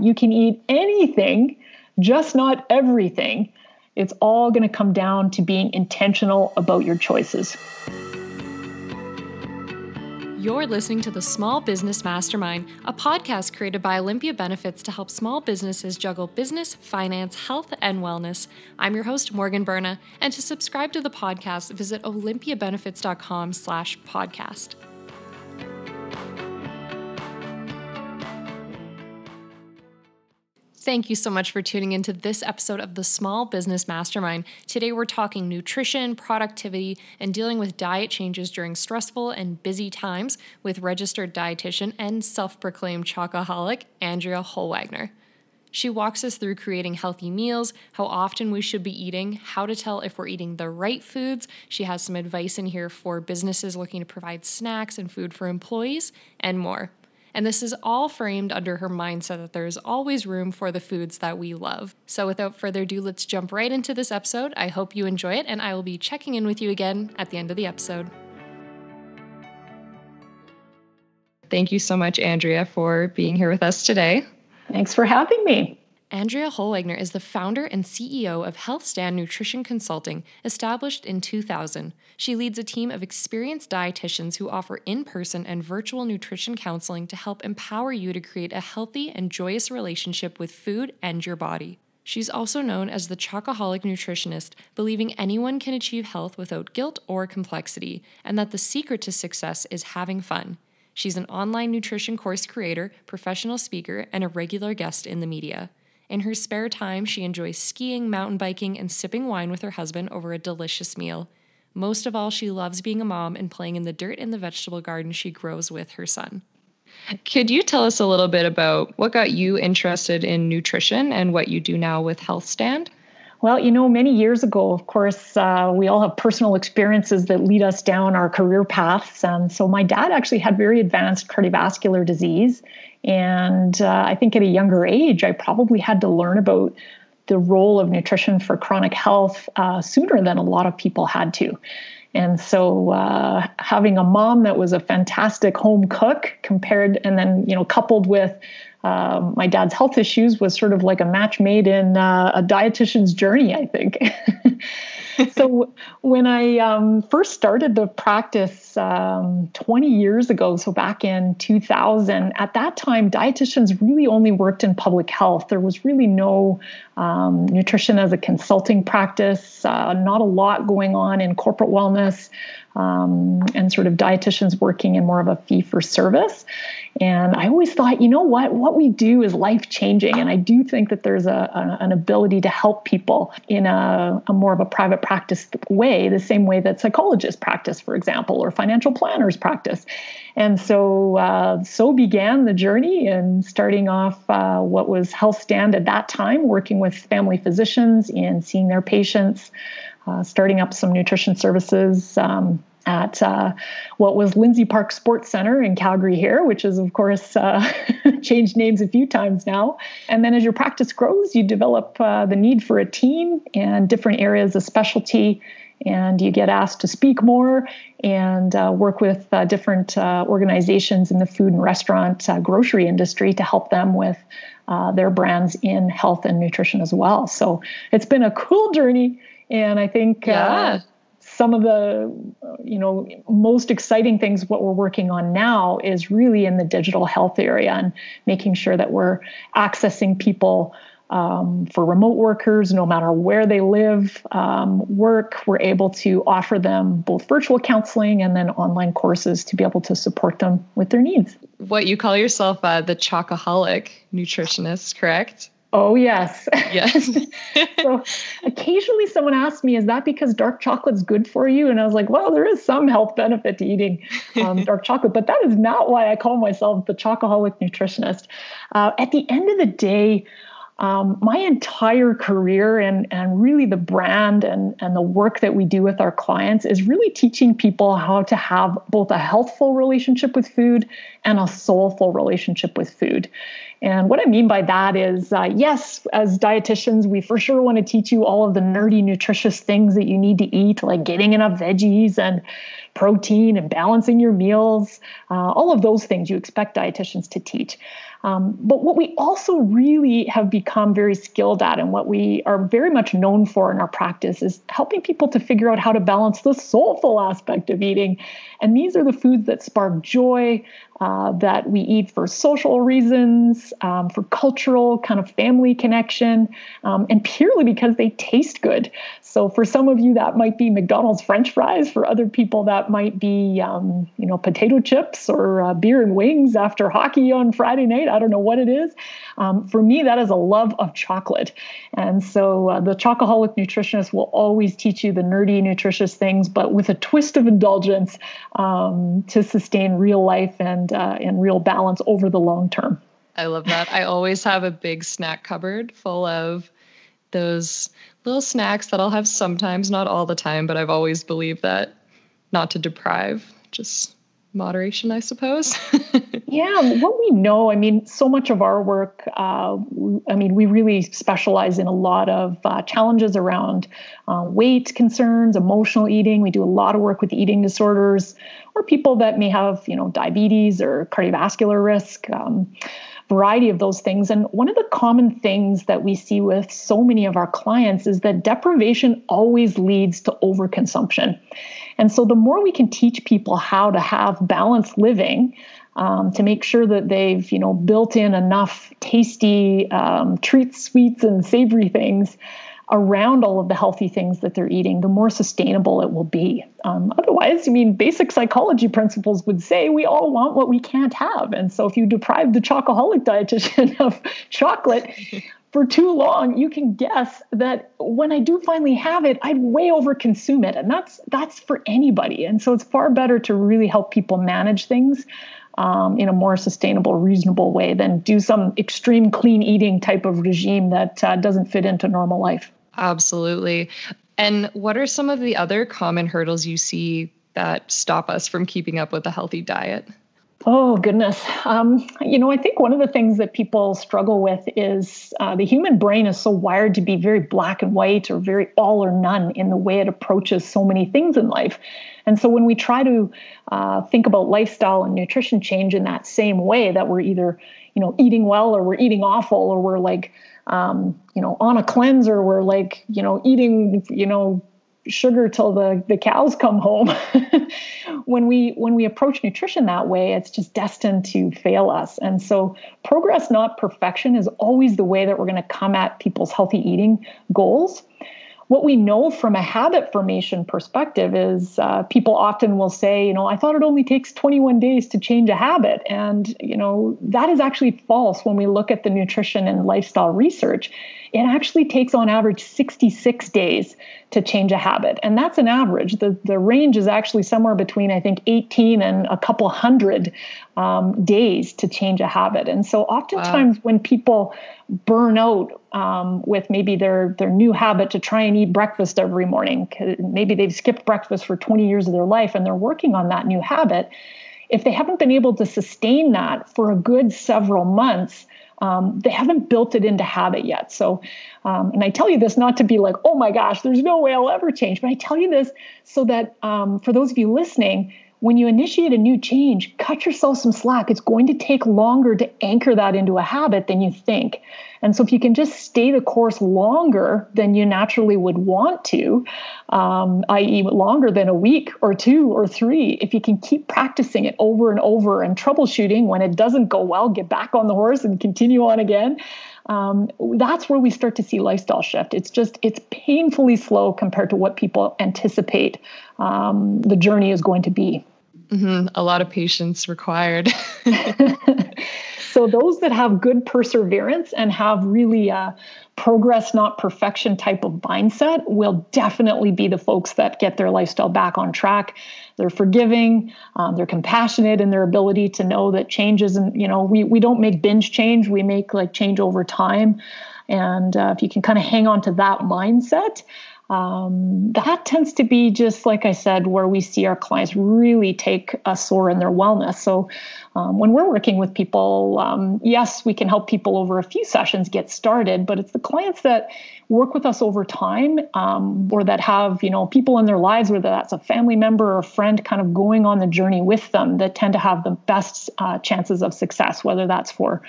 You can eat anything, just not everything. It's all going to come down to being intentional about your choices. You're listening to the Small Business Mastermind, a podcast created by Olympia Benefits to help small businesses juggle business, finance, health, and wellness. I'm your host, Morgan Berna, and to subscribe to the podcast, visit olympiabenefits.com slash podcast. Thank you so much for tuning into this episode of the Small Business Mastermind. Today we're talking nutrition, productivity, and dealing with diet changes during stressful and busy times with registered dietitian and self proclaimed chocoholic, Andrea Holwegner. She walks us through creating healthy meals, how often we should be eating, how to tell if we're eating the right foods. She has some advice in here for businesses looking to provide snacks and food for employees, and more. And this is all framed under her mindset that there's always room for the foods that we love. So without further ado, let's jump right into this episode. I hope you enjoy it, and I will be checking in with you again at the end of the episode. Thank you so much, Andrea, for being here with us today. Thanks for having me. Andrea Holwegner is the founder and CEO of HealthStand Nutrition Consulting, established in 2000. She leads a team of experienced dietitians who offer in person and virtual nutrition counseling to help empower you to create a healthy and joyous relationship with food and your body. She's also known as the Chocoholic Nutritionist, believing anyone can achieve health without guilt or complexity, and that the secret to success is having fun. She's an online nutrition course creator, professional speaker, and a regular guest in the media. In her spare time, she enjoys skiing, mountain biking, and sipping wine with her husband over a delicious meal. Most of all, she loves being a mom and playing in the dirt in the vegetable garden she grows with her son. Could you tell us a little bit about what got you interested in nutrition and what you do now with HealthStand? Well, you know, many years ago, of course, uh, we all have personal experiences that lead us down our career paths. And so my dad actually had very advanced cardiovascular disease. And uh, I think at a younger age, I probably had to learn about the role of nutrition for chronic health uh, sooner than a lot of people had to. And so, uh, having a mom that was a fantastic home cook compared, and then, you know, coupled with um, my dad's health issues was sort of like a match made in uh, a dietitian's journey, I think. so when I um, first started the practice um, 20 years ago, so back in 2000, at that time, dietitians really only worked in public health. There was really no um, nutrition as a consulting practice, uh, not a lot going on in corporate wellness um, and sort of dietitians working in more of a fee for service. And I always thought, you know what, what we do is life changing. And I do think that there's a, a, an ability to help people in a, a more of a private practice way, the same way that psychologists practice, for example, or financial planners practice. And so, uh, so began the journey and starting off uh, what was HealthStand at that time, working with family physicians and seeing their patients, uh, starting up some nutrition services. Um, at uh, what was Lindsay Park Sports Center in Calgary here, which is, of course, uh, changed names a few times now. And then as your practice grows, you develop uh, the need for a team and different areas of specialty. And you get asked to speak more and uh, work with uh, different uh, organizations in the food and restaurant grocery industry to help them with their brands in health and nutrition as well. So it's been a cool journey. And I think yeah some of the you know most exciting things what we're working on now is really in the digital health area and making sure that we're accessing people um, for remote workers no matter where they live um, work we're able to offer them both virtual counseling and then online courses to be able to support them with their needs. What you call yourself uh, the chocoholic nutritionist correct Oh, yes. Yes. so occasionally someone asks me, is that because dark chocolate's good for you? And I was like, well, there is some health benefit to eating um, dark chocolate, but that is not why I call myself the chocoholic nutritionist. Uh, at the end of the day, um, my entire career and, and really the brand and, and the work that we do with our clients is really teaching people how to have both a healthful relationship with food and a soulful relationship with food. And what I mean by that is, uh, yes, as dietitians, we for sure want to teach you all of the nerdy, nutritious things that you need to eat, like getting enough veggies and protein and balancing your meals, uh, all of those things you expect dietitians to teach. Um, but what we also really have become very skilled at and what we are very much known for in our practice is helping people to figure out how to balance the soulful aspect of eating. And these are the foods that spark joy, uh, that we eat for social reasons, um, for cultural kind of family connection, um, and purely because they taste good. So for some of you, that might be McDonald's French fries. For other people, that might be um, you know potato chips or uh, beer and wings after hockey on Friday night. I don't know what it is. Um, for me, that is a love of chocolate, and so uh, the chocoholic nutritionist will always teach you the nerdy, nutritious things, but with a twist of indulgence um, to sustain real life and uh, and real balance over the long term. I love that. I always have a big snack cupboard full of those little snacks that I'll have sometimes, not all the time, but I've always believed that not to deprive, just moderation, I suppose. yeah, what we know, I mean, so much of our work, uh, I mean, we really specialize in a lot of uh, challenges around uh, weight concerns, emotional eating. We do a lot of work with eating disorders or people that may have, you know, diabetes or cardiovascular risk. Um, variety of those things. And one of the common things that we see with so many of our clients is that deprivation always leads to overconsumption. And so the more we can teach people how to have balanced living, um, to make sure that they've you know built in enough tasty um, treats, sweets, and savory things around all of the healthy things that they're eating, the more sustainable it will be. Um, otherwise, I mean, basic psychology principles would say we all want what we can't have. And so if you deprive the chocoholic dietitian of chocolate, for too long, you can guess that when I do finally have it, I'd way over consume it. And that's that's for anybody. And so it's far better to really help people manage things um, in a more sustainable, reasonable way than do some extreme clean eating type of regime that uh, doesn't fit into normal life. Absolutely. And what are some of the other common hurdles you see that stop us from keeping up with a healthy diet? Oh, goodness. Um, you know, I think one of the things that people struggle with is uh, the human brain is so wired to be very black and white or very all or none in the way it approaches so many things in life. And so when we try to uh, think about lifestyle and nutrition change in that same way, that we're either, you know, eating well or we're eating awful or we're like, um, you know, on a cleanser, or we're like, you know, eating, you know, sugar till the, the cows come home. when we when we approach nutrition that way, it's just destined to fail us. And so progress, not perfection, is always the way that we're going to come at people's healthy eating goals what we know from a habit formation perspective is uh, people often will say, you know, I thought it only takes 21 days to change a habit. And, you know, that is actually false when we look at the nutrition and lifestyle research. It actually takes on average 66 days to change a habit. And that's an average. The, the range is actually somewhere between, I think, 18 and a couple hundred um, days to change a habit. And so oftentimes wow. when people burn out um, with maybe their, their new habit to try and eat breakfast every morning, maybe they've skipped breakfast for 20 years of their life and they're working on that new habit. If they haven't been able to sustain that for a good several months, um, they haven't built it into habit yet. So, um, and I tell you this not to be like, oh my gosh, there's no way I'll ever change, but I tell you this so that um, for those of you listening, when you initiate a new change, cut yourself some slack. It's going to take longer to anchor that into a habit than you think. And so, if you can just stay the course longer than you naturally would want to, um, i.e., longer than a week or two or three, if you can keep practicing it over and over and troubleshooting when it doesn't go well, get back on the horse and continue on again. Um, that's where we start to see lifestyle shift. It's just it's painfully slow compared to what people anticipate um, the journey is going to be. Mm-hmm. A lot of patience required. so those that have good perseverance and have really a progress not perfection type of mindset will definitely be the folks that get their lifestyle back on track they're forgiving um, they're compassionate in their ability to know that change isn't you know we, we don't make binge change we make like change over time and uh, if you can kind of hang on to that mindset um, that tends to be just like I said, where we see our clients really take a soar in their wellness. So um, when we're working with people, um, yes, we can help people over a few sessions get started, but it's the clients that work with us over time um, or that have you know people in their lives, whether that's a family member or a friend, kind of going on the journey with them, that tend to have the best uh, chances of success, whether that's for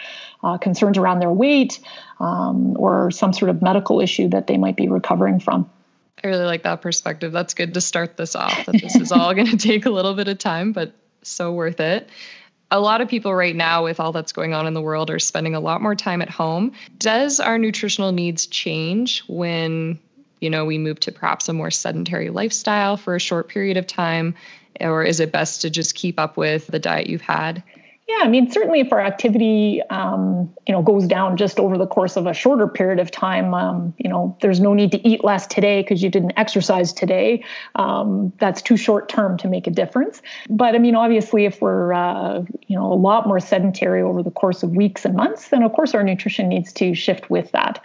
uh, concerns around their weight um, or some sort of medical issue that they might be recovering from. I really like that perspective. That's good to start this off. That this is all going to take a little bit of time, but so worth it. A lot of people right now, with all that's going on in the world, are spending a lot more time at home. Does our nutritional needs change when, you know, we move to perhaps a more sedentary lifestyle for a short period of time, or is it best to just keep up with the diet you've had? Yeah, I mean, certainly if our activity, um, you know, goes down just over the course of a shorter period of time, um, you know, there's no need to eat less today because you didn't exercise today. Um, that's too short term to make a difference. But I mean, obviously, if we're, uh, you know, a lot more sedentary over the course of weeks and months, then of course our nutrition needs to shift with that.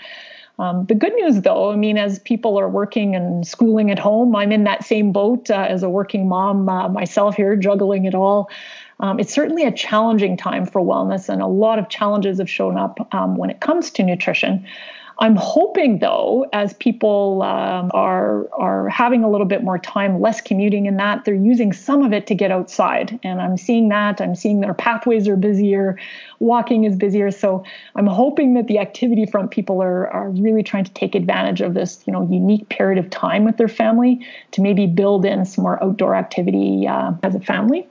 Um, the good news, though, I mean, as people are working and schooling at home, I'm in that same boat uh, as a working mom uh, myself here, juggling it all. Um, it's certainly a challenging time for wellness, and a lot of challenges have shown up um, when it comes to nutrition. I'm hoping, though, as people um, are are having a little bit more time, less commuting, in that they're using some of it to get outside, and I'm seeing that. I'm seeing their pathways are busier, walking is busier. So I'm hoping that the activity front people are are really trying to take advantage of this, you know, unique period of time with their family to maybe build in some more outdoor activity uh, as a family.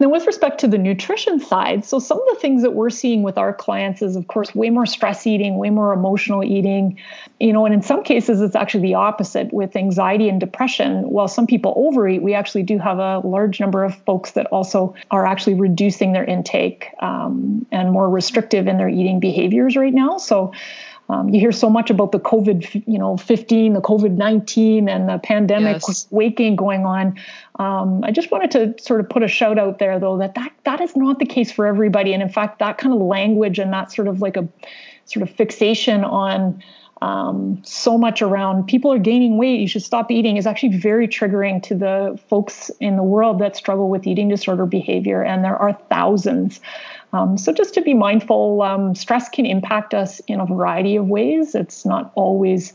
Now, with respect to the nutrition side, so some of the things that we're seeing with our clients is, of course, way more stress eating, way more emotional eating, you know, and in some cases, it's actually the opposite with anxiety and depression. While some people overeat, we actually do have a large number of folks that also are actually reducing their intake um, and more restrictive in their eating behaviors right now. So, um, you hear so much about the COVID, you know, 15, the COVID 19, and the pandemic yes. waking going on. Um, I just wanted to sort of put a shout out there, though, that, that that is not the case for everybody. And in fact, that kind of language and that sort of like a sort of fixation on um, so much around people are gaining weight, you should stop eating is actually very triggering to the folks in the world that struggle with eating disorder behavior. And there are thousands. Um, so just to be mindful, um, stress can impact us in a variety of ways. It's not always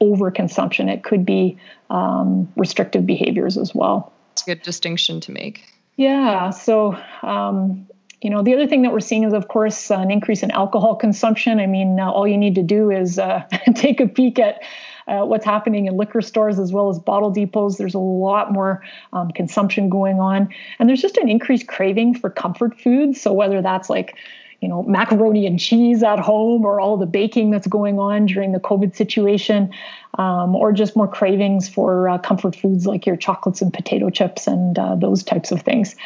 overconsumption, it could be um, restrictive behaviors as well. It's a good distinction to make. Yeah. So, um, you know, the other thing that we're seeing is, of course, an increase in alcohol consumption. I mean, uh, all you need to do is uh, take a peek at uh, what's happening in liquor stores as well as bottle depots. There's a lot more um, consumption going on. And there's just an increased craving for comfort foods. So whether that's like, you know, macaroni and cheese at home or all the baking that's going on during the COVID situation, um, or just more cravings for uh, comfort foods like your chocolates and potato chips and uh, those types of things.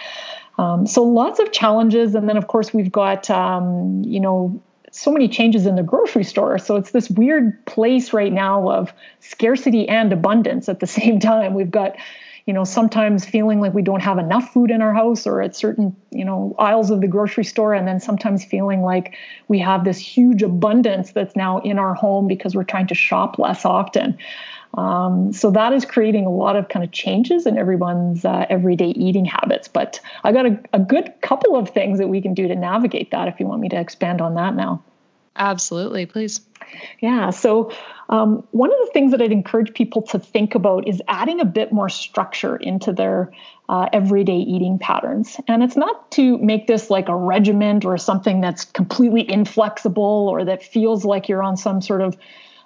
Um, so lots of challenges. And then, of course, we've got, um, you know, so many changes in the grocery store. So it's this weird place right now of scarcity and abundance at the same time. We've got, you know, sometimes feeling like we don't have enough food in our house or at certain, you know, aisles of the grocery store, and then sometimes feeling like we have this huge abundance that's now in our home because we're trying to shop less often. Um, so that is creating a lot of kind of changes in everyone's uh, everyday eating habits. But I got a, a good couple of things that we can do to navigate that if you want me to expand on that now. Absolutely, please. Yeah. So, um, one of the things that I'd encourage people to think about is adding a bit more structure into their uh, everyday eating patterns. And it's not to make this like a regiment or something that's completely inflexible or that feels like you're on some sort of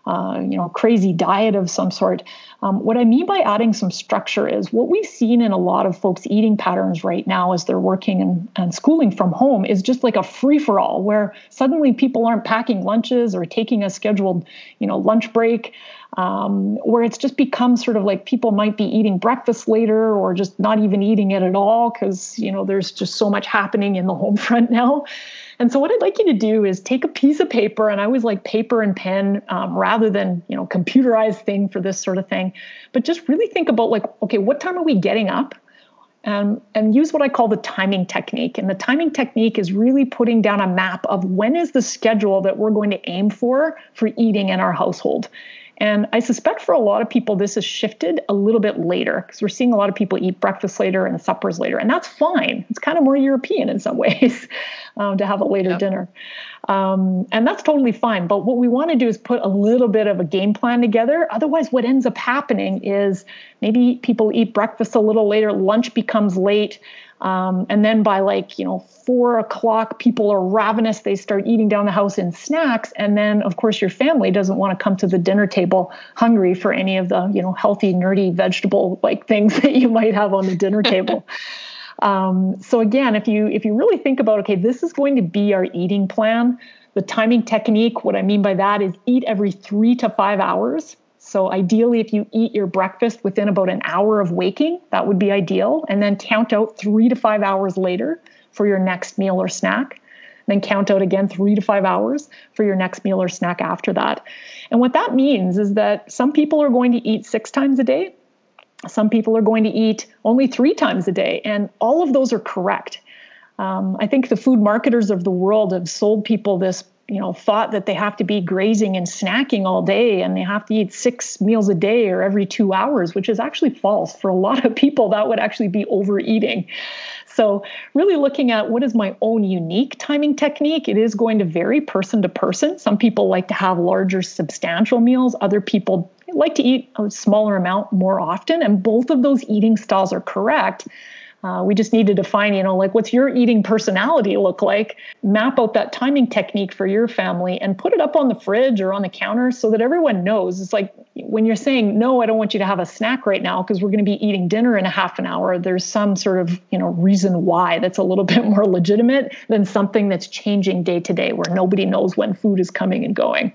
uh, you know, crazy diet of some sort. Um, what I mean by adding some structure is what we've seen in a lot of folks' eating patterns right now as they're working and, and schooling from home is just like a free for all, where suddenly people aren't packing lunches or taking a scheduled, you know, lunch break. Um, where it's just become sort of like people might be eating breakfast later or just not even eating it at all because you know there's just so much happening in the home front now and so what I'd like you to do is take a piece of paper, and I always like paper and pen um, rather than you know computerized thing for this sort of thing. But just really think about like, okay, what time are we getting up? Um, and use what I call the timing technique. And the timing technique is really putting down a map of when is the schedule that we're going to aim for for eating in our household. And I suspect for a lot of people, this has shifted a little bit later because we're seeing a lot of people eat breakfast later and suppers later. And that's fine. It's kind of more European in some ways um, to have a later yep. dinner. Um, and that's totally fine. But what we want to do is put a little bit of a game plan together. Otherwise, what ends up happening is maybe people eat breakfast a little later, lunch becomes late. Um, and then by like, you know, four o'clock, people are ravenous. They start eating down the house in snacks. And then, of course, your family doesn't want to come to the dinner table hungry for any of the, you know, healthy, nerdy vegetable like things that you might have on the dinner table. Um, so again, if you if you really think about, okay, this is going to be our eating plan. The timing technique, what I mean by that is eat every three to five hours. So ideally, if you eat your breakfast within about an hour of waking, that would be ideal. And then count out three to five hours later for your next meal or snack. Then count out again three to five hours for your next meal or snack after that. And what that means is that some people are going to eat six times a day. Some people are going to eat only three times a day. And all of those are correct. Um, I think the food marketers of the world have sold people this you know thought that they have to be grazing and snacking all day and they have to eat six meals a day or every two hours which is actually false for a lot of people. That would actually be overeating. So really looking at what is my own unique timing technique it is going to vary person to person. Some people like to have larger substantial meals. Other people like to eat a smaller amount more often. And both of those eating styles are correct uh, we just need to define, you know, like what's your eating personality look like? Map out that timing technique for your family and put it up on the fridge or on the counter so that everyone knows. It's like when you're saying, no, I don't want you to have a snack right now because we're going to be eating dinner in a half an hour, there's some sort of, you know, reason why that's a little bit more legitimate than something that's changing day to day where nobody knows when food is coming and going.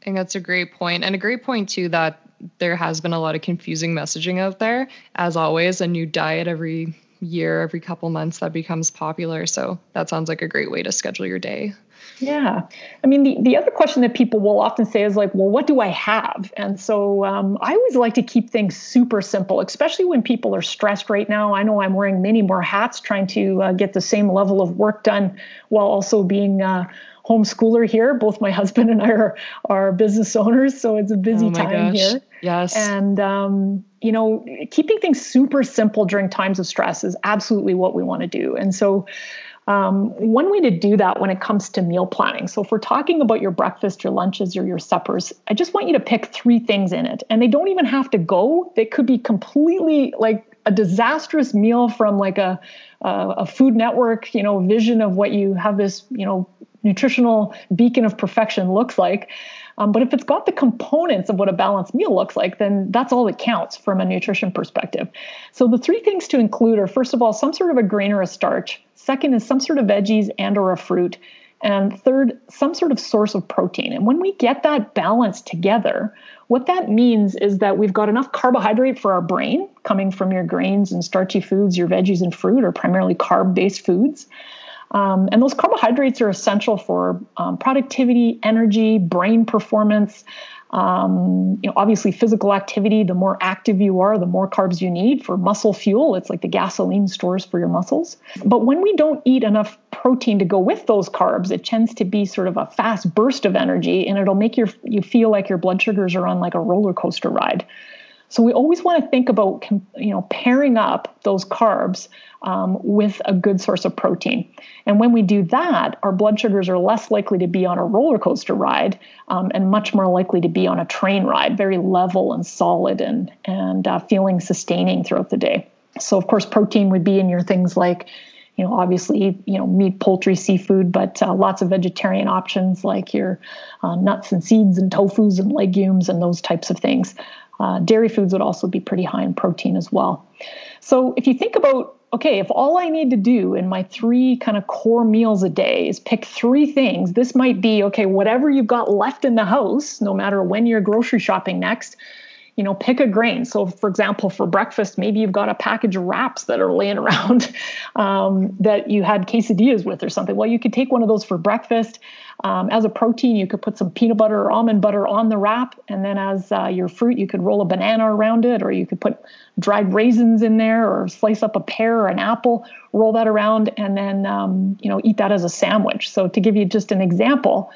I think that's a great point. And a great point, too, that there has been a lot of confusing messaging out there. As always, a new diet every year, every couple months that becomes popular. So that sounds like a great way to schedule your day. Yeah. I mean, the, the other question that people will often say is like, well, what do I have? And so um, I always like to keep things super simple, especially when people are stressed right now. I know I'm wearing many more hats trying to uh, get the same level of work done while also being uh, homeschooler here. Both my husband and I are, are business owners, so it's a busy oh time gosh. here. Yes. And, um, you know, keeping things super simple during times of stress is absolutely what we want to do. And so, um, one way to do that when it comes to meal planning. So, if we're talking about your breakfast, your lunches, or your suppers, I just want you to pick three things in it. And they don't even have to go, they could be completely like a disastrous meal from like a, a, a food network, you know, vision of what you have this, you know, nutritional beacon of perfection looks like. Um, but if it's got the components of what a balanced meal looks like, then that's all that counts from a nutrition perspective. So the three things to include are first of all, some sort of a grain or a starch. Second is some sort of veggies and or a fruit. And third, some sort of source of protein. And when we get that balance together, what that means is that we've got enough carbohydrate for our brain coming from your grains and starchy foods, your veggies and fruit are primarily carb based foods. Um, and those carbohydrates are essential for um, productivity, energy, brain performance. Um, you know, obviously, physical activity. The more active you are, the more carbs you need for muscle fuel. It's like the gasoline stores for your muscles. But when we don't eat enough protein to go with those carbs, it tends to be sort of a fast burst of energy, and it'll make your you feel like your blood sugars are on like a roller coaster ride. So we always want to think about you know pairing up those carbs um, with a good source of protein. And when we do that, our blood sugars are less likely to be on a roller coaster ride um, and much more likely to be on a train ride, very level and solid and and uh, feeling sustaining throughout the day. So of course, protein would be in your things like you know, obviously, you know, meat, poultry, seafood, but uh, lots of vegetarian options like your uh, nuts and seeds and tofus and legumes and those types of things. Uh, dairy foods would also be pretty high in protein as well. So if you think about, okay, if all I need to do in my three kind of core meals a day is pick three things, this might be, okay, whatever you've got left in the house, no matter when you're grocery shopping next, you know, pick a grain. So, for example, for breakfast, maybe you've got a package of wraps that are laying around um, that you had quesadillas with or something. Well, you could take one of those for breakfast. Um, as a protein, you could put some peanut butter or almond butter on the wrap. And then as uh, your fruit, you could roll a banana around it, or you could put dried raisins in there, or slice up a pear or an apple, roll that around, and then, um, you know, eat that as a sandwich. So, to give you just an example,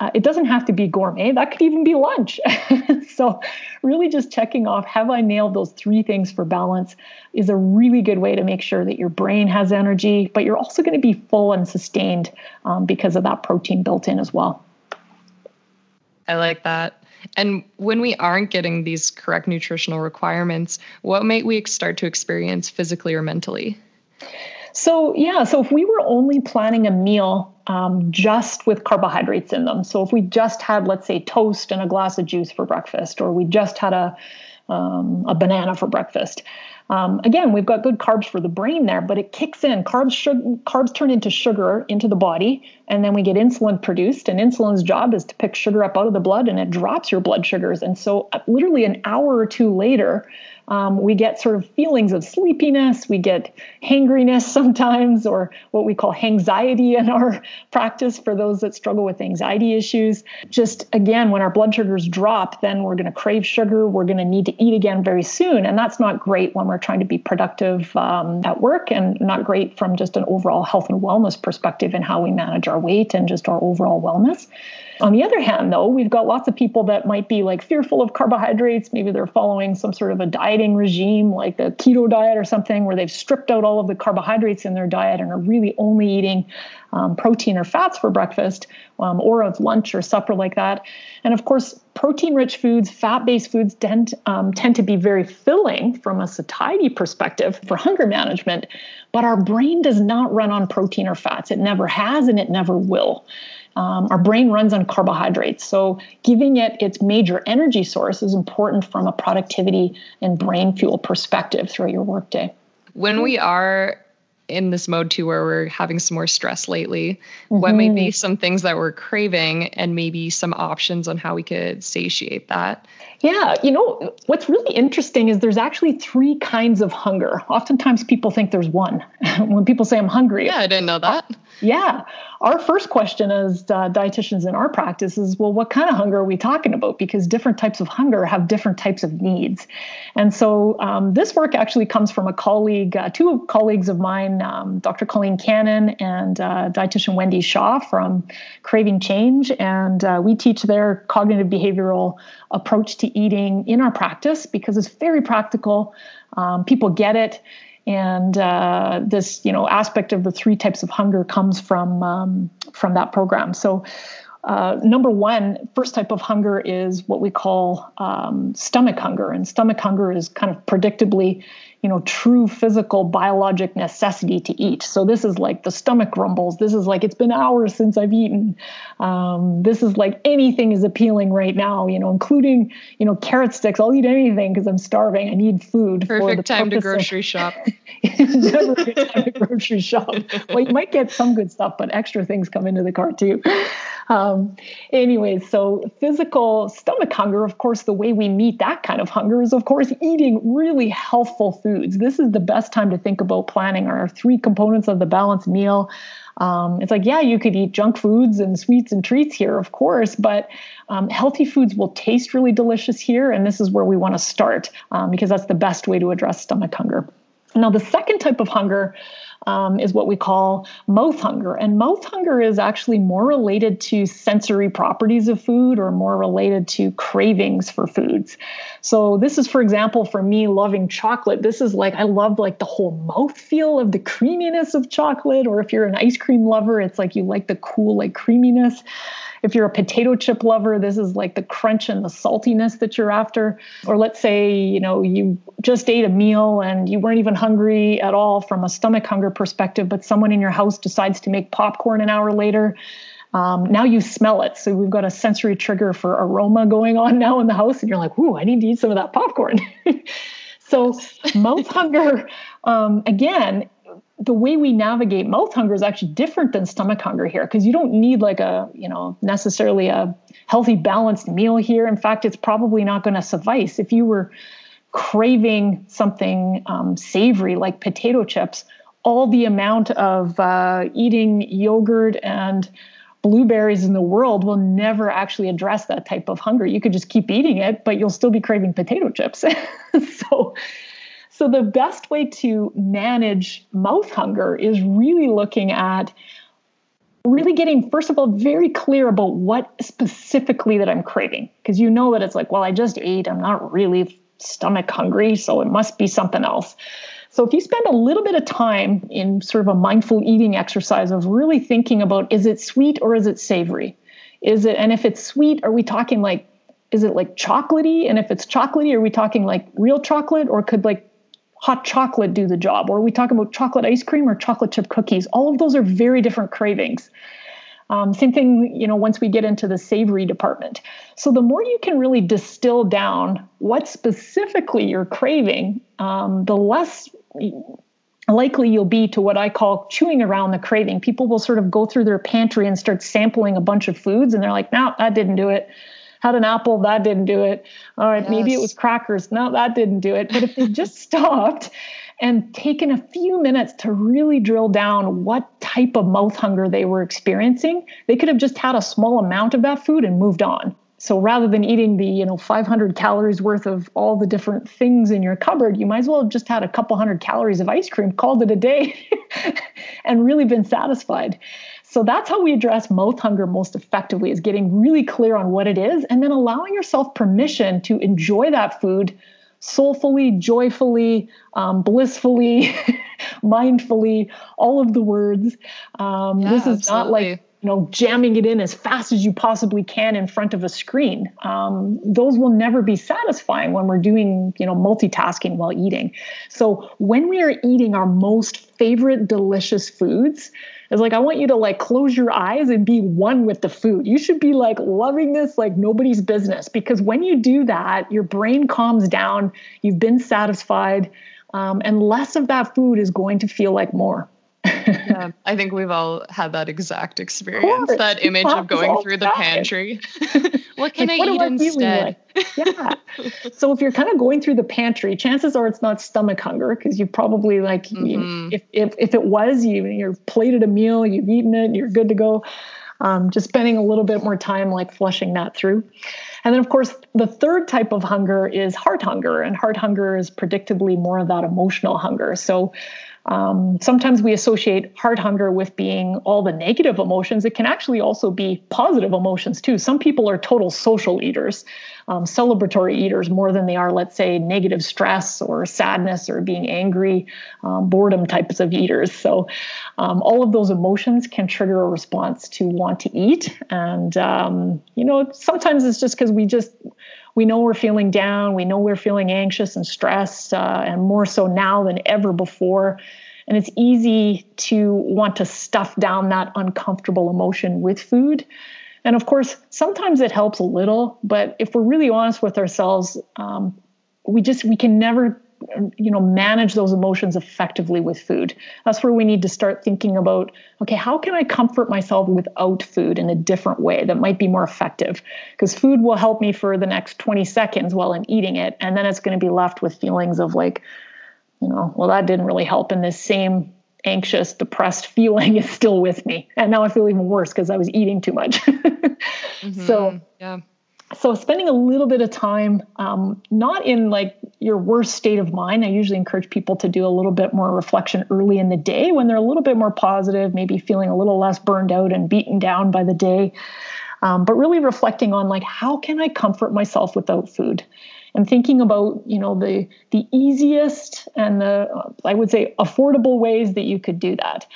Uh, it doesn't have to be gourmet, that could even be lunch. so, really just checking off have I nailed those three things for balance is a really good way to make sure that your brain has energy, but you're also going to be full and sustained um, because of that protein built in as well. I like that. And when we aren't getting these correct nutritional requirements, what might we start to experience physically or mentally? So, yeah, so if we were only planning a meal um, just with carbohydrates in them, so if we just had, let's say, toast and a glass of juice for breakfast, or we just had a, um, a banana for breakfast, um, again, we've got good carbs for the brain there, but it kicks in. Carbs, carbs turn into sugar into the body, and then we get insulin produced. And insulin's job is to pick sugar up out of the blood, and it drops your blood sugars. And so, uh, literally an hour or two later, um, we get sort of feelings of sleepiness, we get hangriness sometimes, or what we call anxiety in our practice for those that struggle with anxiety issues. Just again, when our blood sugars drop, then we're going to crave sugar, we're going to need to eat again very soon. And that's not great when we're trying to be productive um, at work and not great from just an overall health and wellness perspective and how we manage our weight and just our overall wellness. On the other hand, though, we've got lots of people that might be like fearful of carbohydrates. Maybe they're following some sort of a dieting regime, like a keto diet or something, where they've stripped out all of the carbohydrates in their diet and are really only eating um, protein or fats for breakfast um, or of lunch or supper like that. And of course, protein rich foods, fat based foods tend, um, tend to be very filling from a satiety perspective for hunger management. But our brain does not run on protein or fats. It never has and it never will. Um, our brain runs on carbohydrates. So, giving it its major energy source is important from a productivity and brain fuel perspective throughout your workday. When we are in this mode too where we're having some more stress lately mm-hmm. what might be mm-hmm. some things that we're craving and maybe some options on how we could satiate that yeah you know what's really interesting is there's actually three kinds of hunger. Oftentimes people think there's one. When people say i'm hungry yeah i didn't know that. Yeah. Our first question as uh, dietitians in our practice is well what kind of hunger are we talking about? Because different types of hunger have different types of needs. And so um, this work actually comes from a colleague uh, two colleagues of mine um, dr colleen cannon and uh, dietitian wendy shaw from craving change. And uh, we teach their cognitive behavioral approach to eating in our practice because it's very practical. Um, people get it. And uh, this you know aspect of the three types of hunger comes from um, from that program. So uh, number one first type of hunger is what we call um, stomach hunger. And stomach hunger is kind of predictably you know true physical biologic necessity to eat. So this is like the stomach rumbles. This is like it's been hours since i've eaten. Um, this is like anything is appealing right now you know including you know carrot sticks. I'll eat anything because i'm starving. I need food perfect time to grocery of, shop. Never a good time to grocery shop. Well you might get some good stuff but extra things come into the cart too um, anyways so physical stomach hunger of course the way we meet that kind of hunger is of course eating really healthful foods. This is the best time to think about planning our three components of the balanced meal. Um, it's like, yeah, you could eat junk foods and sweets and treats here, of course, but um, healthy foods will taste really delicious here. And this is where we want to start um, because that's the best way to address stomach hunger. Now, the second type of hunger um, is what we call mouth hunger. And mouth hunger is actually more related to sensory properties of food or more related to cravings for foods. So this is, for example, for me loving chocolate. This is like I love like the whole mouth feel of the creaminess of chocolate. Or if you're an ice cream lover, it's like you like the cool like creaminess. If you're a potato chip lover, this is like the crunch and the saltiness that you're after. Or let's say, you know, you just ate a meal and you weren't even hungry at all from a stomach hunger perspective, but someone in your house decides to make popcorn an hour later. Um, now you smell it. So we've got a sensory trigger for aroma going on now in the house, and you're like, ooh, I need to eat some of that popcorn. so mouth hunger, um, again, the way we navigate mouth hunger is actually different than stomach hunger here because you don't need like a you know necessarily a healthy balanced meal here in fact it's probably not going to suffice if you were craving something um, savory like potato chips all the amount of uh, eating yogurt and blueberries in the world will never actually address that type of hunger. You could just keep eating it but you'll still be craving potato chips. So so, the best way to manage mouth hunger is really looking at really getting first of all very clear about what specifically that i'm craving. Because you know that it's like well i just ate i'm not really stomach hungry so it must be something else so if you spend a little bit of time in sort of a mindful eating exercise of really thinking about is it sweet or is it savory is it and if it's sweet are we talking like is it like chocolatey and if it's chocolatey are we talking like real chocolate or could like hot chocolate do the job? Or are we talking about chocolate ice cream or chocolate chip cookies? All of those are very different cravings. Um, same thing, you know, once we get into the savory department. So the more you can really distill down what specifically you're craving, um, the less likely you'll be to what I call chewing around the craving. People will sort of go through their pantry and start sampling a bunch of foods, and they're like, "No, that didn't do it." had an apple, that didn't do it. All right, yes. maybe it was crackers. No, that didn't do it. But if they just stopped and taken a few minutes to really drill down what type of mouth hunger they were experiencing, they could have just had a small amount of that food and moved on. So rather than eating the, you know, 500 calories worth of all the different things in your cupboard, you might as well have just had a couple hundred calories of ice cream, called it a day, and really been satisfied. So that's how we address mouth hunger most effectively is getting really clear on what it is and then allowing yourself permission to enjoy that food soulfully, joyfully, um, blissfully, mindfully, all of the words. Um, yeah, this is absolutely. not like you know jamming it in as fast as you possibly can in front of a screen. Um, those will never be satisfying when we're doing you know multitasking while eating. So when we are eating our most favorite delicious foods it's like I want you to like close your eyes and be one with the food. You should be like loving this like nobody's business because when you do that, your brain calms down. You've been satisfied, um, and less of that food is going to feel like more. Yeah, I think we've all had that exact experience. That image of going through the pantry. what can like, I what eat instead? Like? Yeah. so if you're kind of going through the pantry, chances are it's not stomach hunger because you probably like mm-hmm. you, if, if if it was you you're plated a meal, you've eaten it, you're good to go. Um, just spending a little bit more time like flushing that through. And then, of course, the third type of hunger is heart hunger, and heart hunger is predictably more of that emotional hunger. So, um, sometimes we associate heart hunger with being all the negative emotions. It can actually also be positive emotions too. Some people are total social eaters, um, celebratory eaters more than they are, let's say, negative stress or sadness or being angry, um, boredom types of eaters. So, um, all of those emotions can trigger a response to want to eat. And, um, you know, sometimes it's just because we just, we know we're feeling down, we know we're feeling anxious and stressed, uh, and more so now than ever before. And it's easy to want to stuff down that uncomfortable emotion with food. And of course, sometimes it helps a little, but if we're really honest with ourselves, um, we just we can never you know manage those emotions effectively with food. That's where we need to start thinking about okay how can i comfort myself without food in a different way that might be more effective? Because food will help me for the next 20 seconds while i'm eating it and then it's going to be left with feelings of like you know well that didn't really help and this same anxious depressed feeling is still with me. And now i feel even worse because i was eating too much. Mm-hmm. so yeah so spending a little bit of time um, not in like your worst state of mind. I usually encourage people to do a little bit more reflection early in the day when they're a little bit more positive maybe feeling a little less burned out and beaten down by the day. Um, but really reflecting on like how can i comfort myself without food? And thinking about you know the the easiest and the i would say affordable ways that you could do that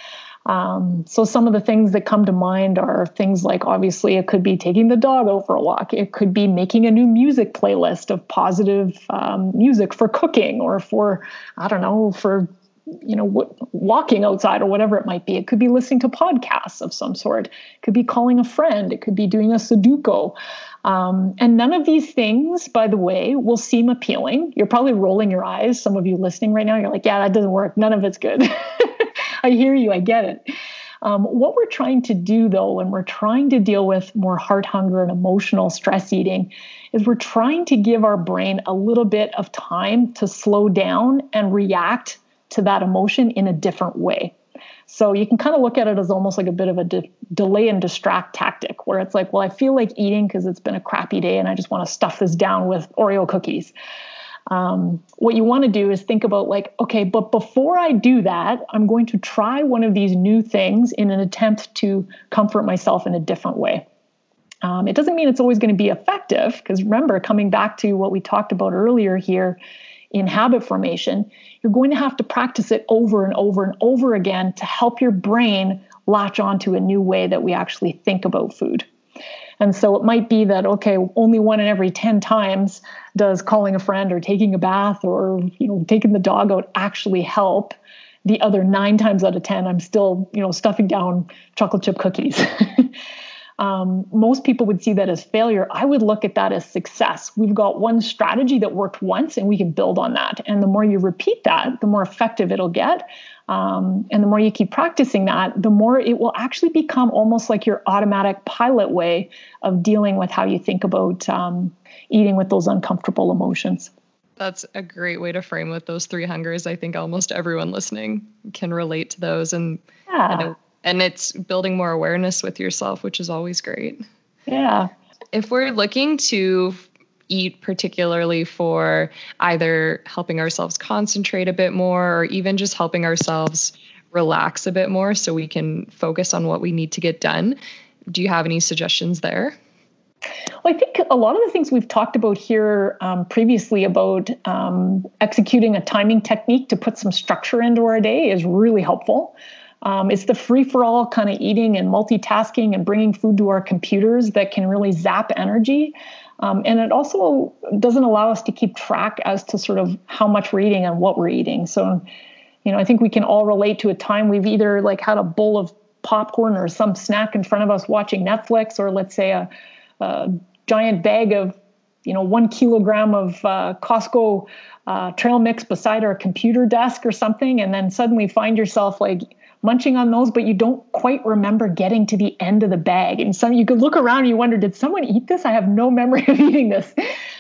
um, so some of the things that come to mind are things like obviously it could be taking the dog out for a walk. It could be making a new music playlist of positive um, music for cooking or for I don't know for you know walking outside or whatever it might be. It could be listening to podcasts of some sort. It could be calling a friend. It could be doing a Sudoku. Um, and none of these things, by the way, will seem appealing. You're probably rolling your eyes. Some of you listening right now, you're like, yeah, that doesn't work. None of it's good. I hear you. I get it. Um, what we're trying to do, though, when we're trying to deal with more heart hunger and emotional stress eating, is we're trying to give our brain a little bit of time to slow down and react to that emotion in a different way. So you can kind of look at it as almost like a bit of a de- delay and distract tactic, where it's like, well, I feel like eating because it's been a crappy day and I just want to stuff this down with Oreo cookies. Um, what you want to do is think about like okay but before i do that i'm going to try one of these new things in an attempt to comfort myself in a different way. Um, it doesn't mean it's always going to be effective because remember coming back to what we talked about earlier here in habit formation you're going to have to practice it over and over and over again to help your brain latch onto a new way that we actually think about food and so it might be that, okay, only one in every 10 times does calling a friend or taking a bath or, you know, taking the dog out actually help. The other nine times out of 10, I'm still, you know, stuffing down chocolate chip cookies. um, most people would see that as failure. I would look at that as success. We've got one strategy that worked once and we can build on that. And the more you repeat that, the more effective it'll get. Um, and the more you keep practicing that, the more it will actually become almost like your automatic pilot way of dealing with how you think about um, eating with those uncomfortable emotions. That's a great way to frame with those three hungers. I think almost everyone listening can relate to those, and yeah. and, and it's building more awareness with yourself, which is always great. Yeah. If we're looking to eat particularly for either helping ourselves concentrate a bit more or even just helping ourselves relax a bit more so we can focus on what we need to get done. Do you have any suggestions there? Well, I think a lot of the things we've talked about here um, previously about um, executing a timing technique to put some structure into our day is really helpful. Um, it's the free for all kind of eating and multitasking and bringing food to our computers that can really zap energy. Um, and it also doesn't allow us to keep track as to sort of how much we're eating and what we're eating. So, you know, I think we can all relate to a time we've either like had a bowl of popcorn or some snack in front of us watching Netflix, or let's say a, a giant bag of, you know, one kilogram of uh, Costco uh, trail mix beside our computer desk or something, and then suddenly find yourself like munching on those, but you don't quite remember getting to the end of the bag. And some you could look around and you wonder, did someone eat this? I have no memory of eating this.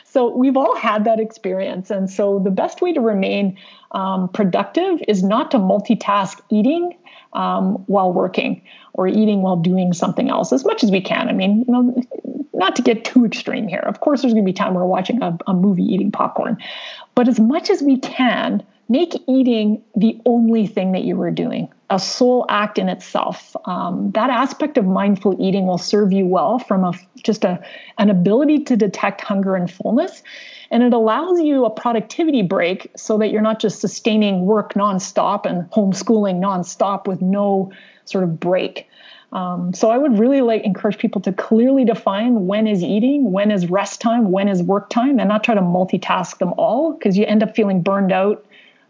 So we've all had that experience. And so the best way to remain um, productive is not to multitask eating um, while working or eating while doing something else as much as we can. I mean, you know, not to get too extreme here. Of course, there's going to be time we're watching a, a movie eating popcorn, but as much as we can, make eating the only thing that you were doing a sole act in itself. Um, that aspect of mindful eating will serve you well from a just a an ability to detect hunger and fullness, and it allows you a productivity break so that you're not just sustaining work nonstop and homeschooling nonstop with no sort of break. Um, so I would really like encourage people to clearly define when is eating, when is rest time, when is work time, and not try to multitask them all because you end up feeling burned out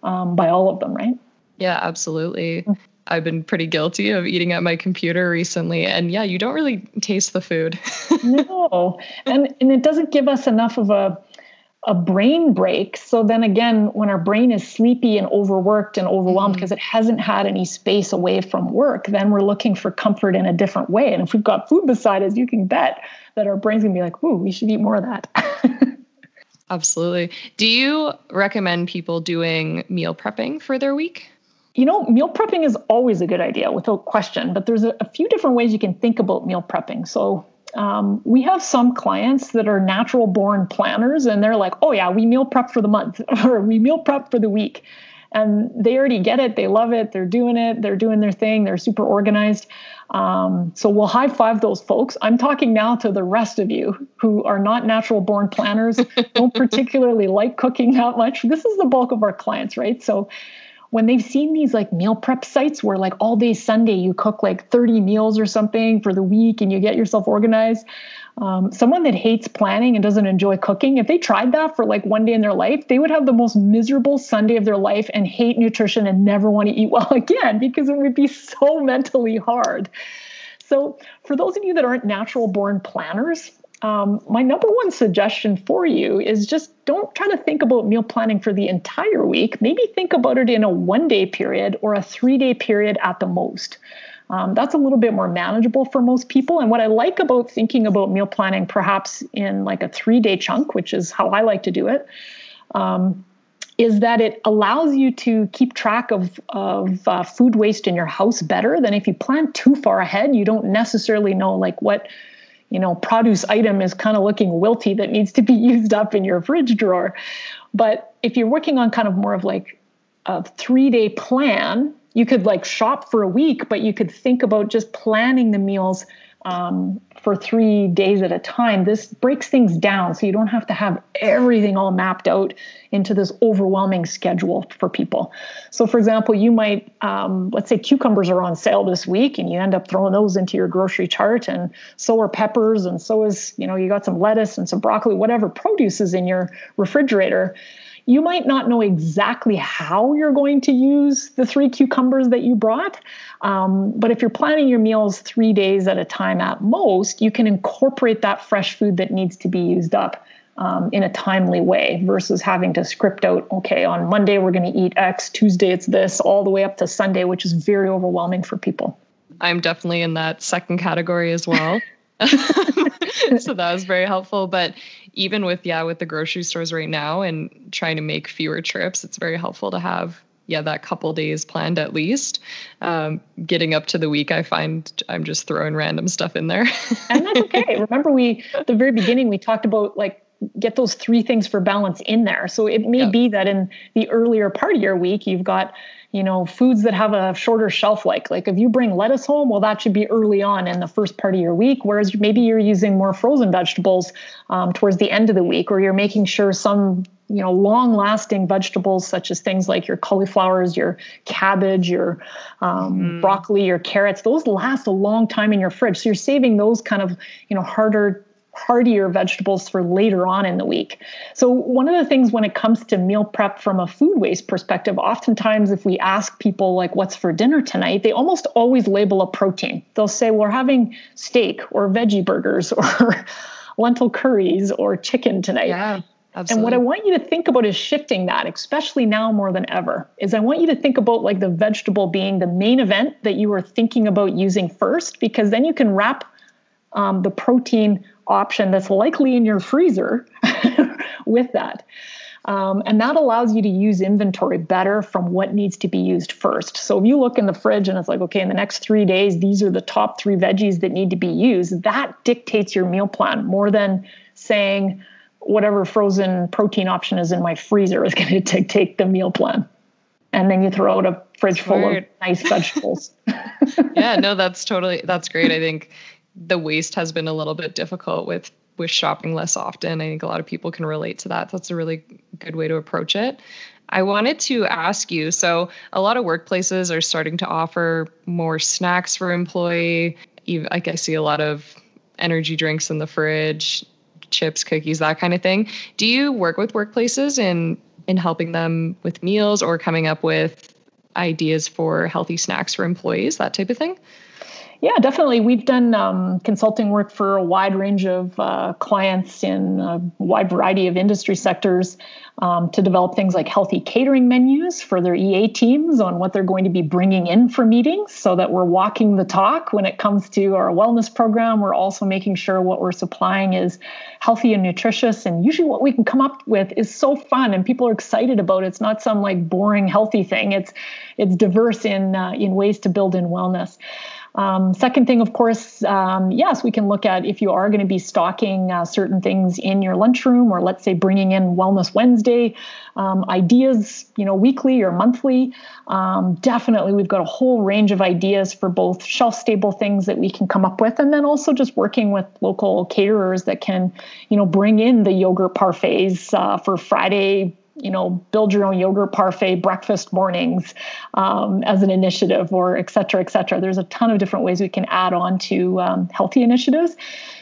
um, by all of them, right? Yeah, absolutely. Mm. I've been pretty guilty of eating at my computer recently. And yeah, you don't really taste the food. no. And and it doesn't give us enough of a a brain break. So then again, when our brain is sleepy and overworked and overwhelmed mm-hmm. because it hasn't had any space away from work, then we're looking for comfort in a different way. And if we've got food beside us, you can bet that our brain's gonna be like, ooh, we should eat more of that. Absolutely. Do you recommend people doing meal prepping for their week? You know, meal prepping is always a good idea without question, but there's a, a few different ways you can think about meal prepping. So, um, we have some clients that are natural born planners and they're like, oh, yeah, we meal prep for the month or we meal prep for the week. And they already get it. They love it. They're doing it. They're doing their thing. They're super organized. Um, so we'll high five those folks. I'm talking now to the rest of you who are not natural born planners, don't particularly like cooking that much. This is the bulk of our clients, right? So when they've seen these like meal prep sites where like all day Sunday you cook like 30 meals or something for the week and you get yourself organized. Um, someone that hates planning and doesn't enjoy cooking, if they tried that for like one day in their life, they would have the most miserable Sunday of their life and hate nutrition and never want to eat well again because it would be so mentally hard. So, for those of you that aren't natural born planners, um, my number one suggestion for you is just don't try to think about meal planning for the entire week. Maybe think about it in a one day period or a three day period at the most. Um, that's a little bit more manageable for most people. And what I like about thinking about meal planning, perhaps in like a three day chunk, which is how I like to do it, um, is that it allows you to keep track of, of uh, food waste in your house better than if you plan too far ahead. You don't necessarily know like what you know produce item is kind of looking wilty that needs to be used up in your fridge drawer but if you're working on kind of more of like a three day plan you could like shop for a week but you could think about just planning the meals um, for three days at a time, this breaks things down so you don't have to have everything all mapped out into this overwhelming schedule for people. So, for example, you might, um, let's say cucumbers are on sale this week and you end up throwing those into your grocery chart, and so are peppers, and so is, you know, you got some lettuce and some broccoli, whatever produce is in your refrigerator you might not know exactly how you're going to use the three cucumbers that you brought. Um, but if you're planning your meals three days at a time at most, you can incorporate that fresh food that needs to be used up. Um, in a timely way versus having to script out, okay, on Monday we're going to eat X, Tuesday it's this, all the way up to Sunday, which is very overwhelming for people. I'm definitely in that second category as well. so that was very helpful. But even with, yeah, with the grocery stores right now and trying to make fewer trips, it's very helpful to have yeah that couple days planned at least. Um, getting up to the week i find i'm just throwing random stuff in there. And that's okay. Remember we at the very beginning we talked about like get those three things for balance in there so it may yep. be that in the earlier part of your week you've got you know foods that have a shorter shelf life like if you bring lettuce home well that should be early on in the first part of your week whereas maybe you're using more frozen vegetables um, towards the end of the week or you're making sure some you know long lasting vegetables such as things like your cauliflowers your cabbage your um, mm. broccoli your carrots those last a long time in your fridge so you're saving those kind of you know harder heartier vegetables for later on in the week. So, one of the things when it comes to meal prep from a food waste perspective, oftentimes if we ask people, like, what's for dinner tonight, they almost always label a protein. They'll say, we're having steak or veggie burgers or lentil curries or chicken tonight. Yeah. Absolutely. And what I want you to think about is shifting that, especially now more than ever, is I want you to think about like the vegetable being the main event that you are thinking about using first, because then you can wrap um, the protein option that's likely in your freezer with that. Um, and that allows you to use inventory better from what needs to be used first. So if you look in the fridge and it's like, okay, in the next three days, these are the top three veggies that need to be used, that dictates your meal plan more than saying whatever frozen protein option is in my freezer is going to dictate the meal plan. And then you throw out a fridge full of nice vegetables. yeah, no, that's totally, that's great. I think the waste has been a little bit difficult with with shopping less often. I think a lot of people can relate to that. That's a really good way to approach it. I wanted to ask you so, a lot of workplaces are starting to offer more snacks for employee. Like I see a lot of energy drinks in the fridge, chips, cookies, that kind of thing. Do you work with workplaces in in helping them with meals or coming up with ideas for healthy snacks for employees, that type of thing? Yeah, definitely. We've done um, consulting work for a wide range of uh, clients in a wide variety of industry sectors um, to develop things like healthy catering menus for their EA teams on what they're going to be bringing in for meetings so that we're walking the talk when it comes to our wellness program. We're also making sure what we're supplying is healthy and nutritious. And usually, what we can come up with is so fun and people are excited about it. It's not some like boring healthy thing, it's, it's diverse in, uh, in ways to build in wellness. Um, second thing, of course, um, yes, we can look at if you are going to be stocking uh, certain things in your lunchroom, or let's say bringing in Wellness Wednesday um, ideas, you know, weekly or monthly. Um, definitely, we've got a whole range of ideas for both shelf-stable things that we can come up with, and then also just working with local caterers that can, you know, bring in the yogurt parfaits uh, for Friday you know, build your own yogurt parfait breakfast mornings um, as an initiative, or et cetera, et cetera. There's a ton of different ways we can add on to um, healthy initiatives.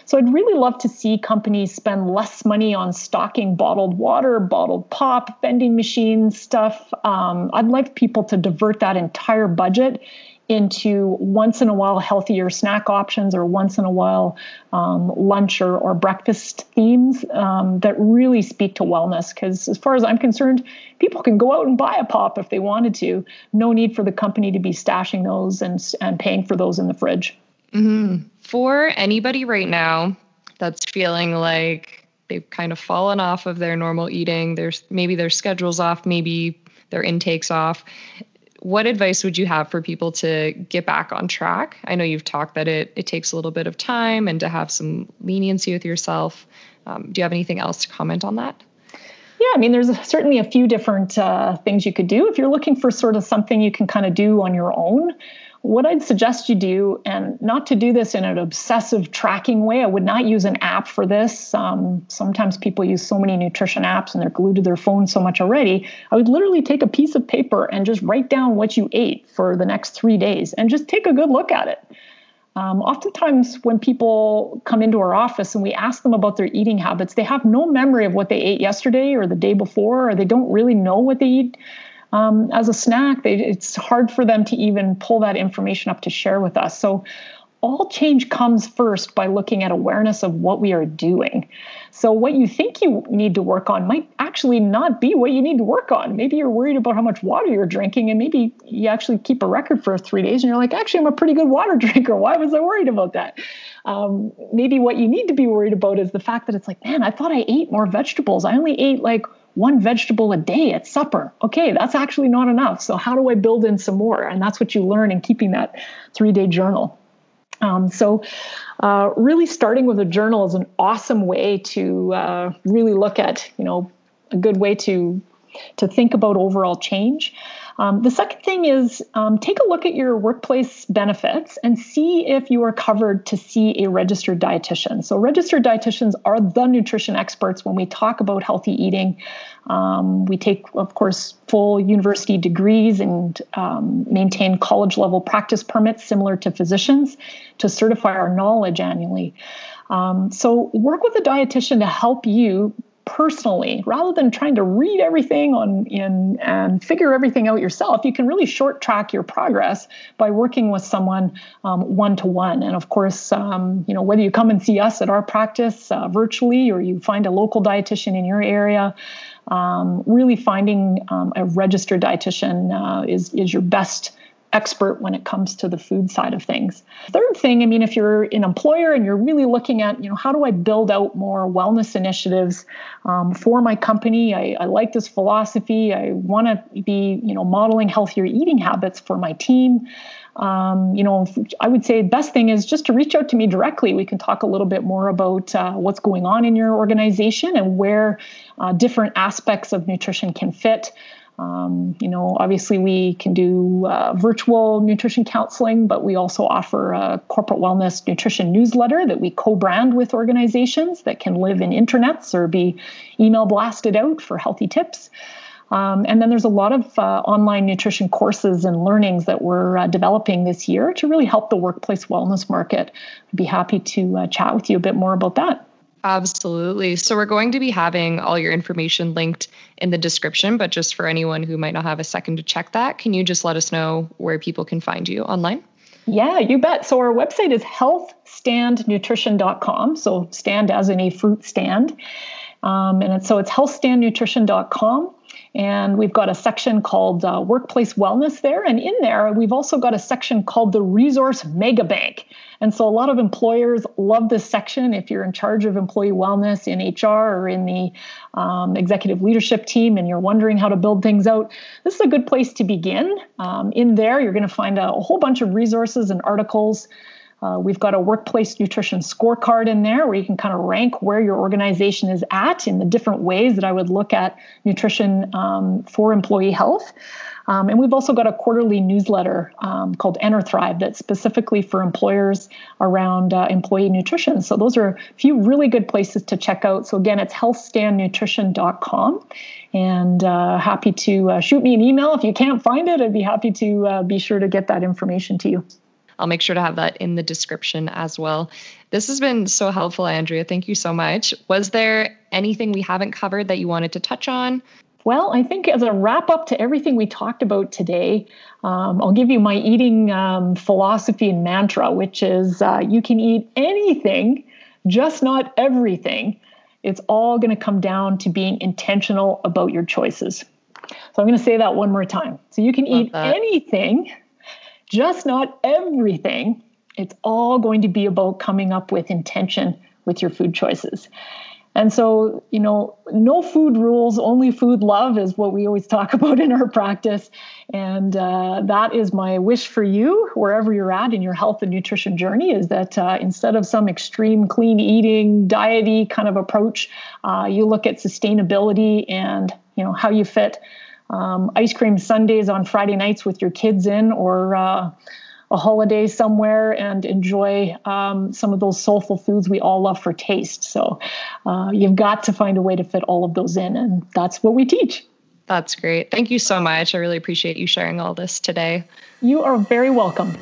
So I'd really love to see companies spend less money on stocking bottled water, bottled pop, vending machine stuff. Um, I'd like people to divert that entire budget into once in a while healthier snack options or once in a while um, lunch or, or breakfast themes um, that really speak to wellness. Because as far as I'm concerned, people can go out and buy a pop if they wanted to. No need for the company to be stashing those and, and paying for those in the fridge. Mm-hmm. For anybody right now that's feeling like they've kind of fallen off of their normal eating, there's maybe their schedules off, maybe their intakes off what advice would you have for people to get back on track? I know you've talked that it it takes a little bit of time and to have some leniency with yourself. Um, do you have anything else to comment on that? Yeah, I mean, there's certainly a few different uh, things you could do. If you're looking for sort of something you can kind of do on your own, what I'd suggest you do, and not to do this in an obsessive tracking way, I would not use an app for this. Um, sometimes people use so many nutrition apps and they're glued to their phone so much already. I would literally take a piece of paper and just write down what you ate for the next three days and just take a good look at it. Um, oftentimes, when people come into our office and we ask them about their eating habits, they have no memory of what they ate yesterday or the day before, or they don't really know what they eat um, as a snack. They, it's hard for them to even pull that information up to share with us. So, all change comes first by looking at awareness of what we are doing. So, what you think you need to work on might actually not be what you need to work on. Maybe you're worried about how much water you're drinking, and maybe you actually keep a record for three days and you're like, actually, I'm a pretty good water drinker. Why was I worried about that? Um, maybe what you need to be worried about is the fact that it's like, man, I thought I ate more vegetables. I only ate like one vegetable a day at supper. Okay, that's actually not enough. So, how do I build in some more? And that's what you learn in keeping that three day journal. Um, so, uh, really starting with a journal is an awesome way to uh, really look at, you know, a good way to to think about overall change. Um, the second thing is um, take a look at your workplace benefits and see if you are covered to see a registered dietitian. So, registered dietitians are the nutrition experts when we talk about healthy eating. Um, we take, of course, full university degrees and um, maintain college level practice permits similar to physicians to certify our knowledge annually. Um, so, work with a dietitian to help you personally rather than trying to read everything on in and figure everything out yourself you can really short track your progress by working with someone one to one and of course um, you know whether you come and see us at our practice uh, virtually or you find a local dietitian in your area um, really finding um, a registered dietitian uh, is is your best expert when it comes to the food side of things. Third thing, I mean, if you're an employer and you're really looking at, you know, how do I build out more wellness initiatives um, for my company? I, I like this philosophy. I want to be, you know, modeling healthier eating habits for my team. Um, you know, I would say the best thing is just to reach out to me directly. We can talk a little bit more about uh, what's going on in your organization and where uh, different aspects of nutrition can fit. Um, you know, obviously, we can do uh, virtual nutrition counseling, but we also offer a corporate wellness nutrition newsletter that we co brand with organizations that can live in intranets or be email blasted out for healthy tips. Um, and then there's a lot of uh, online nutrition courses and learnings that we're uh, developing this year to really help the workplace wellness market. I'd be happy to uh, chat with you a bit more about that. Absolutely. So we're going to be having all your information linked in the description, but just for anyone who might not have a second to check that, can you just let us know where people can find you online? Yeah, you bet. So our website is healthstandnutrition.com. So stand as in a fruit stand. Um, and it's, so it's healthstandnutrition.com. And we've got a section called uh, Workplace Wellness there. And in there, we've also got a section called the Resource Mega Bank. And so a lot of employers love this section. If you're in charge of employee wellness in HR or in the um, executive leadership team and you're wondering how to build things out, this is a good place to begin. Um, in there, you're going to find a, a whole bunch of resources and articles. Uh, we've got a workplace nutrition scorecard in there where you can kind of rank where your organization is at in the different ways that I would look at nutrition um, for employee health. Um, and we've also got a quarterly newsletter um, called Enter Thrive that's specifically for employers around uh, employee nutrition. So those are a few really good places to check out. So again, it's healthstandnutrition.com. And uh, happy to uh, shoot me an email if you can't find it. I'd be happy to uh, be sure to get that information to you. I'll make sure to have that in the description as well. This has been so helpful, Andrea. Thank you so much. Was there anything we haven't covered that you wanted to touch on? Well, I think as a wrap up to everything we talked about today, um, I'll give you my eating um, philosophy and mantra, which is uh, you can eat anything, just not everything. It's all going to come down to being intentional about your choices. So I'm going to say that one more time. So you can Love eat that. anything, just not everything. It's all going to be about coming up with intention with your food choices. And so, you know, no food rules, only food love is what we always talk about in our practice. And uh, that is my wish for you, wherever you're at in your health and nutrition journey, is that uh, instead of some extreme clean eating, diety kind of approach, uh, you look at sustainability and, you know, how you fit um, ice cream sundaes on Friday nights with your kids in or uh, a holiday somewhere and enjoy um, some of those soulful foods we all love for taste. So uh, you've got to find a way to fit all of those in, and that's what we teach. That's great. Thank you so much. I really appreciate you sharing all this today. You are very welcome.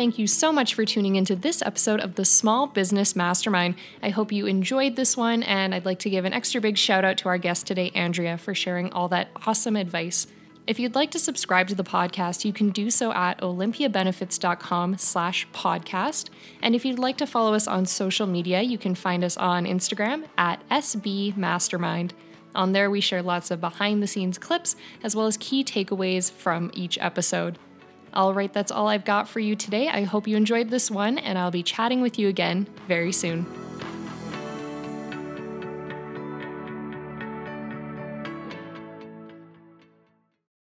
Thank you so much for tuning into this episode of the Small Business Mastermind. I hope you enjoyed this one, and I'd like to give an extra big shout out to our guest today, Andrea, for sharing all that awesome advice. If you'd like to subscribe to the podcast, you can do so at olympiabenefits.com slash podcast. And if you'd like to follow us on social media, you can find us on Instagram at sbmastermind. On there, we share lots of behind the scenes clips as well as key takeaways from each episode. All right, that's all I've got for you today. I hope you enjoyed this one, and I'll be chatting with you again very soon.